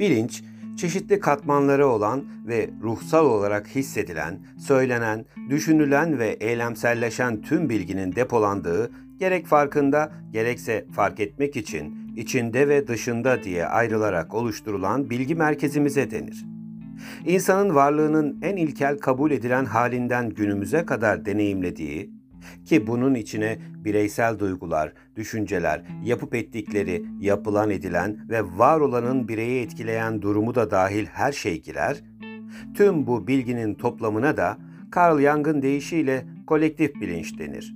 Bilinç, çeşitli katmanları olan ve ruhsal olarak hissedilen, söylenen, düşünülen ve eylemselleşen tüm bilginin depolandığı, gerek farkında gerekse fark etmek için içinde ve dışında diye ayrılarak oluşturulan bilgi merkezimize denir. İnsanın varlığının en ilkel kabul edilen halinden günümüze kadar deneyimlediği, ki bunun içine bireysel duygular, düşünceler, yapıp ettikleri, yapılan edilen ve var olanın bireyi etkileyen durumu da dahil her şey girer. Tüm bu bilginin toplamına da Carl Jung'ın deyişiyle kolektif bilinç denir.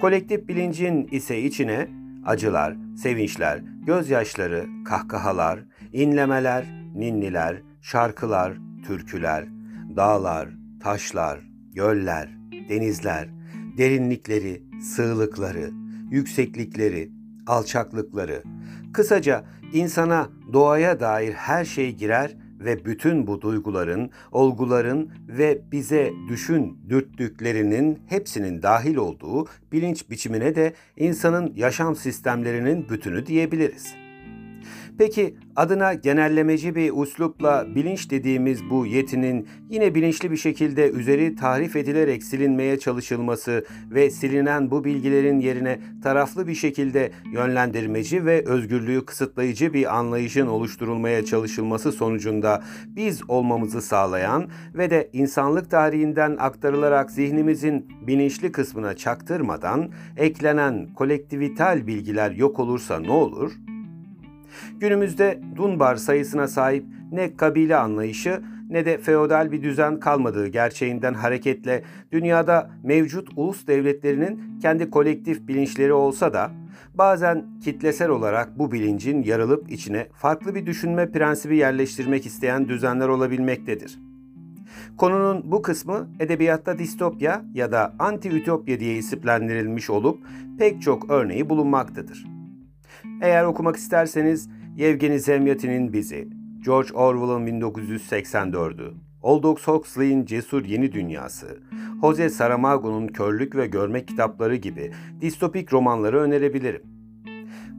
Kolektif bilincin ise içine acılar, sevinçler, gözyaşları, kahkahalar, inlemeler, ninniler, şarkılar, türküler, dağlar, taşlar, göller, denizler, derinlikleri, sığlıkları, yükseklikleri, alçaklıkları, kısaca insana, doğaya dair her şey girer ve bütün bu duyguların, olguların ve bize düşün dürttüklerinin hepsinin dahil olduğu bilinç biçimine de insanın yaşam sistemlerinin bütünü diyebiliriz.'' Peki adına genellemeci bir uslupla bilinç dediğimiz bu yetinin yine bilinçli bir şekilde üzeri tarif edilerek silinmeye çalışılması ve silinen bu bilgilerin yerine taraflı bir şekilde yönlendirmeci ve özgürlüğü kısıtlayıcı bir anlayışın oluşturulmaya çalışılması sonucunda biz olmamızı sağlayan ve de insanlık tarihinden aktarılarak zihnimizin bilinçli kısmına çaktırmadan eklenen kolektivital bilgiler yok olursa ne olur? Günümüzde Dunbar sayısına sahip ne kabile anlayışı ne de feodal bir düzen kalmadığı gerçeğinden hareketle dünyada mevcut ulus devletlerinin kendi kolektif bilinçleri olsa da bazen kitlesel olarak bu bilincin yarılıp içine farklı bir düşünme prensibi yerleştirmek isteyen düzenler olabilmektedir. Konunun bu kısmı edebiyatta distopya ya da anti-ütopya diye isimlendirilmiş olup pek çok örneği bulunmaktadır. Eğer okumak isterseniz Yevgeni Zemyatin'in Bizi, George Orwell'ın 1984'ü, Aldous Huxley'in Cesur Yeni Dünyası, Jose Saramago'nun Körlük ve Görmek kitapları gibi distopik romanları önerebilirim.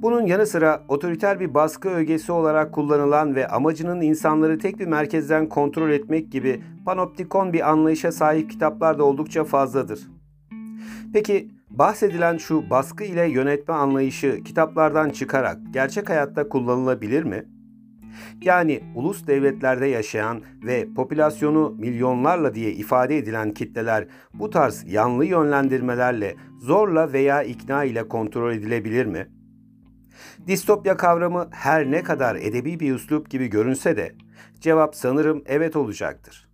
Bunun yanı sıra otoriter bir baskı ögesi olarak kullanılan ve amacının insanları tek bir merkezden kontrol etmek gibi panoptikon bir anlayışa sahip kitaplar da oldukça fazladır. Peki Bahsedilen şu baskı ile yönetme anlayışı kitaplardan çıkarak gerçek hayatta kullanılabilir mi? Yani ulus devletlerde yaşayan ve popülasyonu milyonlarla diye ifade edilen kitleler bu tarz yanlı yönlendirmelerle zorla veya ikna ile kontrol edilebilir mi? Distopya kavramı her ne kadar edebi bir üslup gibi görünse de cevap sanırım evet olacaktır.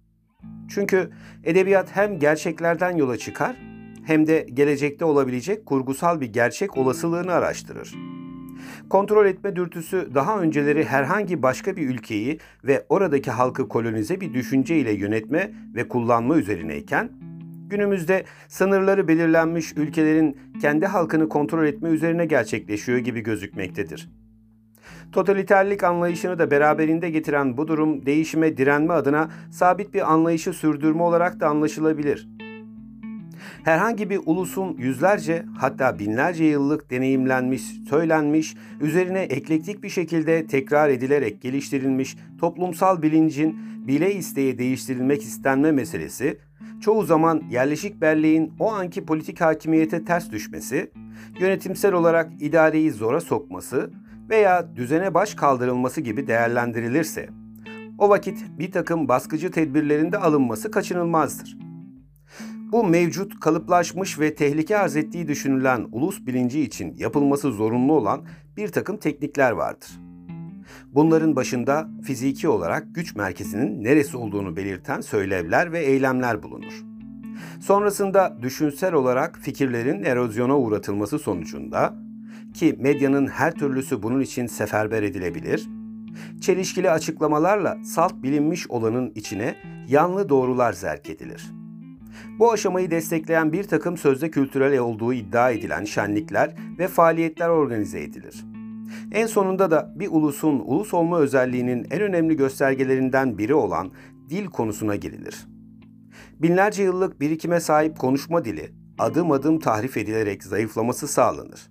Çünkü edebiyat hem gerçeklerden yola çıkar hem de gelecekte olabilecek kurgusal bir gerçek olasılığını araştırır. Kontrol etme dürtüsü daha önceleri herhangi başka bir ülkeyi ve oradaki halkı kolonize bir düşünce ile yönetme ve kullanma üzerineyken, günümüzde sınırları belirlenmiş ülkelerin kendi halkını kontrol etme üzerine gerçekleşiyor gibi gözükmektedir. Totaliterlik anlayışını da beraberinde getiren bu durum değişime direnme adına sabit bir anlayışı sürdürme olarak da anlaşılabilir. Herhangi bir ulusun yüzlerce hatta binlerce yıllık deneyimlenmiş, söylenmiş, üzerine eklektik bir şekilde tekrar edilerek geliştirilmiş toplumsal bilincin bile isteye değiştirilmek istenme meselesi, çoğu zaman yerleşik belleğin o anki politik hakimiyete ters düşmesi, yönetimsel olarak idareyi zora sokması veya düzene baş kaldırılması gibi değerlendirilirse, o vakit bir takım baskıcı tedbirlerinde alınması kaçınılmazdır. Bu mevcut, kalıplaşmış ve tehlike arz ettiği düşünülen ulus bilinci için yapılması zorunlu olan bir takım teknikler vardır. Bunların başında fiziki olarak güç merkezinin neresi olduğunu belirten söylevler ve eylemler bulunur. Sonrasında düşünsel olarak fikirlerin erozyona uğratılması sonucunda ki medyanın her türlüsü bunun için seferber edilebilir, çelişkili açıklamalarla salt bilinmiş olanın içine yanlı doğrular zerk edilir.'' Bu aşamayı destekleyen bir takım sözde kültürel olduğu iddia edilen şenlikler ve faaliyetler organize edilir. En sonunda da bir ulusun ulus olma özelliğinin en önemli göstergelerinden biri olan dil konusuna girilir. Binlerce yıllık birikime sahip konuşma dili adım adım tahrif edilerek zayıflaması sağlanır.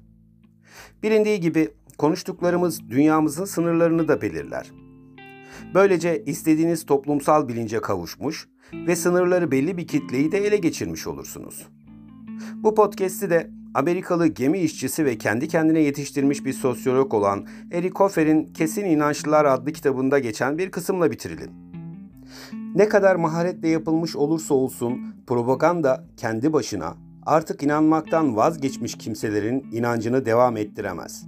Bilindiği gibi konuştuklarımız dünyamızın sınırlarını da belirler. Böylece istediğiniz toplumsal bilince kavuşmuş ve sınırları belli bir kitleyi de ele geçirmiş olursunuz. Bu podcast'i de Amerikalı gemi işçisi ve kendi kendine yetiştirmiş bir sosyolog olan Eric Hoffer'in Kesin İnançlılar adlı kitabında geçen bir kısımla bitirelim. Ne kadar maharetle yapılmış olursa olsun propaganda kendi başına artık inanmaktan vazgeçmiş kimselerin inancını devam ettiremez.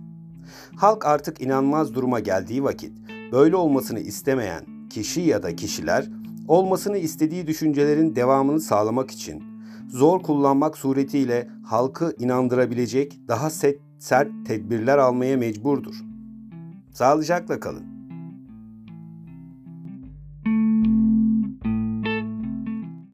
Halk artık inanmaz duruma geldiği vakit böyle olmasını istemeyen kişi ya da kişiler olmasını istediği düşüncelerin devamını sağlamak için zor kullanmak suretiyle halkı inandırabilecek daha sert tedbirler almaya mecburdur. Sağlıcakla kalın.